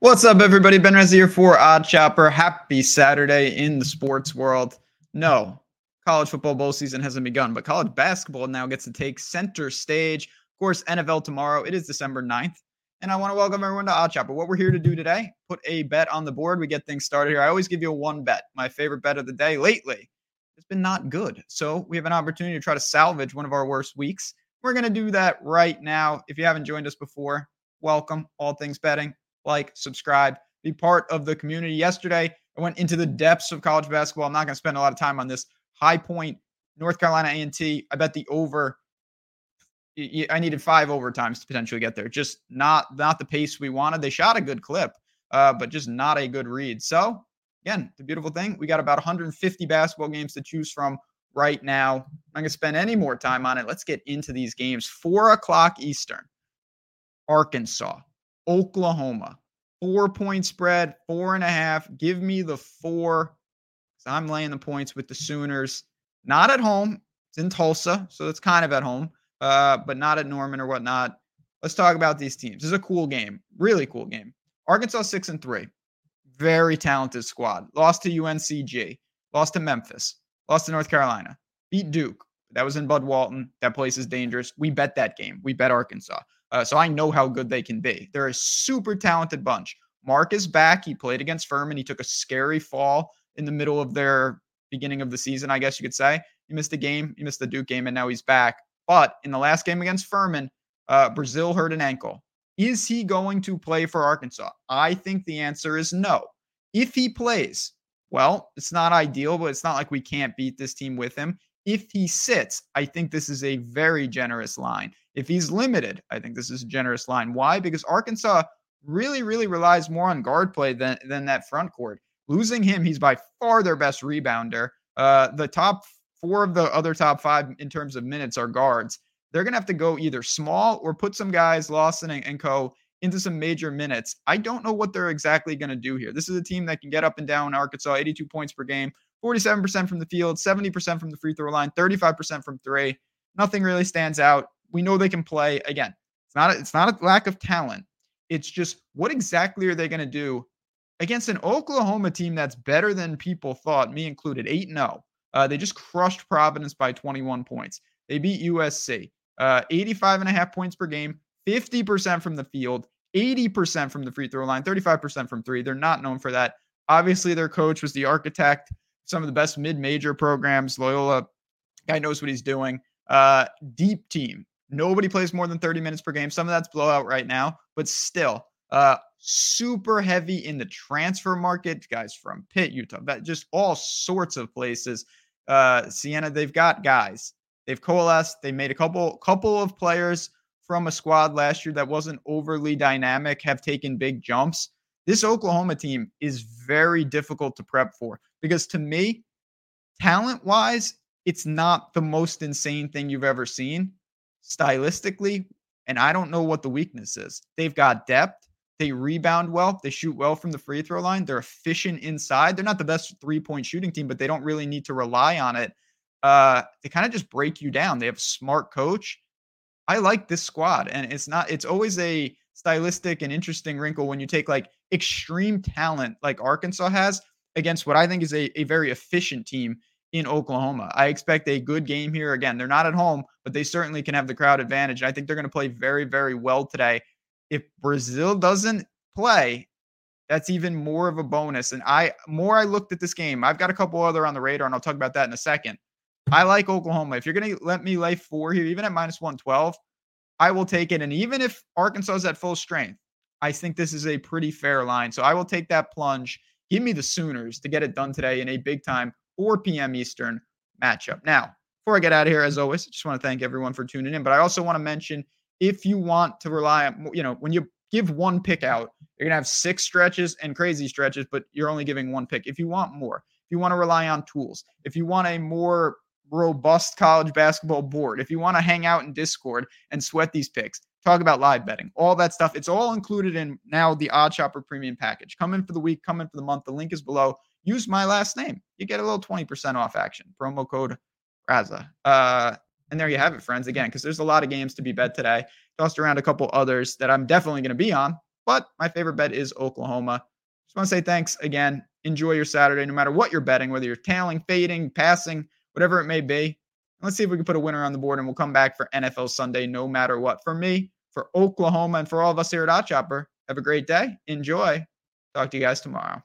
What's up, everybody? Ben Rez here for OddsShopper. Happy Saturday in the sports world. No, college football bowl season hasn't begun, but college basketball now gets to take center stage. Of course, NFL tomorrow. It is December 9th. And I want to welcome everyone to OddsShopper. What we're here to do today, put a bet on the board. We get things started here. I always give you a one bet. My favorite bet of the day lately has been not good. So we have an opportunity to try to salvage one of our worst weeks. We're going to do that right now. If you haven't joined us before, welcome. All things betting like, subscribe, be part of the community. Yesterday, I went into the depths of college basketball. I'm not going to spend a lot of time on this. High Point, North Carolina A&T. I bet the over. I needed five overtimes to potentially get there. Just not not the pace we wanted. They shot a good clip, uh, but just not a good read. So again, the beautiful thing we got about 150 basketball games to choose from right now. I'm not gonna spend any more time on it. Let's get into these games. Four o'clock Eastern. Arkansas, Oklahoma. Four point spread, four and a half. Give me the four. I'm laying the points with the Sooners. Not at home. It's in Tulsa, so it's kind of at home, uh, but not at Norman or whatnot. Let's talk about these teams. This is a cool game, really cool game. Arkansas six and three, very talented squad. Lost to UNCG, lost to Memphis, lost to North Carolina, beat Duke. That was in Bud Walton. That place is dangerous. We bet that game. We bet Arkansas. Uh, so I know how good they can be. They're a super talented bunch. Mark is back. He played against Furman. He took a scary fall in the middle of their beginning of the season, I guess you could say. He missed a game. He missed the Duke game, and now he's back. But in the last game against Furman, uh, Brazile hurt an ankle. Is he going to play for Arkansas? I think the answer is no. If he plays, well, it's not ideal, but it's not like we can't beat this team with him. If he sits, I think this is a very generous line. If he's limited, I think this is a generous line. Why? Because Arkansas really, really relies more on guard play than, than that front court. Losing him, he's by far their best rebounder. Uh, the top four of the other top five in terms of minutes are guards. They're going to have to go either small or put some guys, Lawson and, and co, into some major minutes. I don't know what they're exactly going to do here. This is a team that can get up and down Arkansas, 82 points per game, 47% from the field, 70% from the free throw line, 35% from three. Nothing really stands out. We know they can play. Again, it's not a, it's not a lack of talent. It's just what exactly are they going to do against an Oklahoma team that's better than people thought, me included, 8 0. Uh, they just crushed Providence by 21 points. They beat USC, uh, 85 and a half points per game, 50% from the field, 80% from the free throw line, 35% from three. They're not known for that. Obviously, their coach was the architect some of the best mid-major programs. Loyola guy knows what he's doing. Uh, deep team. Nobody plays more than 30 minutes per game. Some of that's blowout right now, but still, uh, super heavy in the transfer market. Guys from Pitt, Utah, just all sorts of places. Uh, Siena, they've got guys. They've coalesced. They made a couple couple of players from a squad last year that wasn't overly dynamic have taken big jumps. This Oklahoma team is very difficult to prep for because to me, talent wise, it's not the most insane thing you've ever seen stylistically. And I don't know what the weakness is. They've got depth. They rebound well. They shoot well from the free throw line. They're efficient inside. They're not the best three point shooting team, but they don't really need to rely on it. Uh, they kind of just break you down. They have a smart coach. I like this squad, and it's not. It's always a stylistic and interesting wrinkle when you take like extreme talent like Arkansas has against what I think is a, a very efficient team in Oklahoma. I expect a good game here. Again, they're not at home, but they certainly can have the crowd advantage. And I think they're going to play very, very well today. If Brazile doesn't play, that's even more of a bonus. And I more I looked at this game, I've got a couple other on the radar, and I'll talk about that in a second. I like Oklahoma. If you're going to let me lay four here, even at minus 112, I will take it. And even if Arkansas is at full strength, I think this is a pretty fair line. So I will take that plunge Give me the Sooners to get it done today in a big time 4 p.m. Eastern matchup. Now, before I get out of here, as always, I just want to thank everyone for tuning in. But I also want to mention if you want to rely on, you know, when you give one pick out, you're going to have six stretches and crazy stretches, but you're only giving one pick. If you want more, if you want to rely on tools, if you want a more robust college basketball board, if you want to hang out in Discord and sweat these picks, talk about live betting, all that stuff. It's all included in now the OddsShopper Premium package. Come in for the week, come in for the month. The link is below. Use my last name. You get a little 20% off action. Promo code Raza. Uh, and there you have it, friends. Again, because there's a lot of games to be bet today. Tossed around a couple others that I'm definitely going to be on, but my favorite bet is Oklahoma. Just want to say thanks again. Enjoy your Saturday, no matter what you're betting, whether you're tailing, fading, passing, whatever it may be. Let's see if we can put a winner on the board, and we'll come back for NFL Sunday, no matter what. For me, for Oklahoma, and for all of us here at OddsShopper, have a great day. Enjoy. Talk to you guys tomorrow.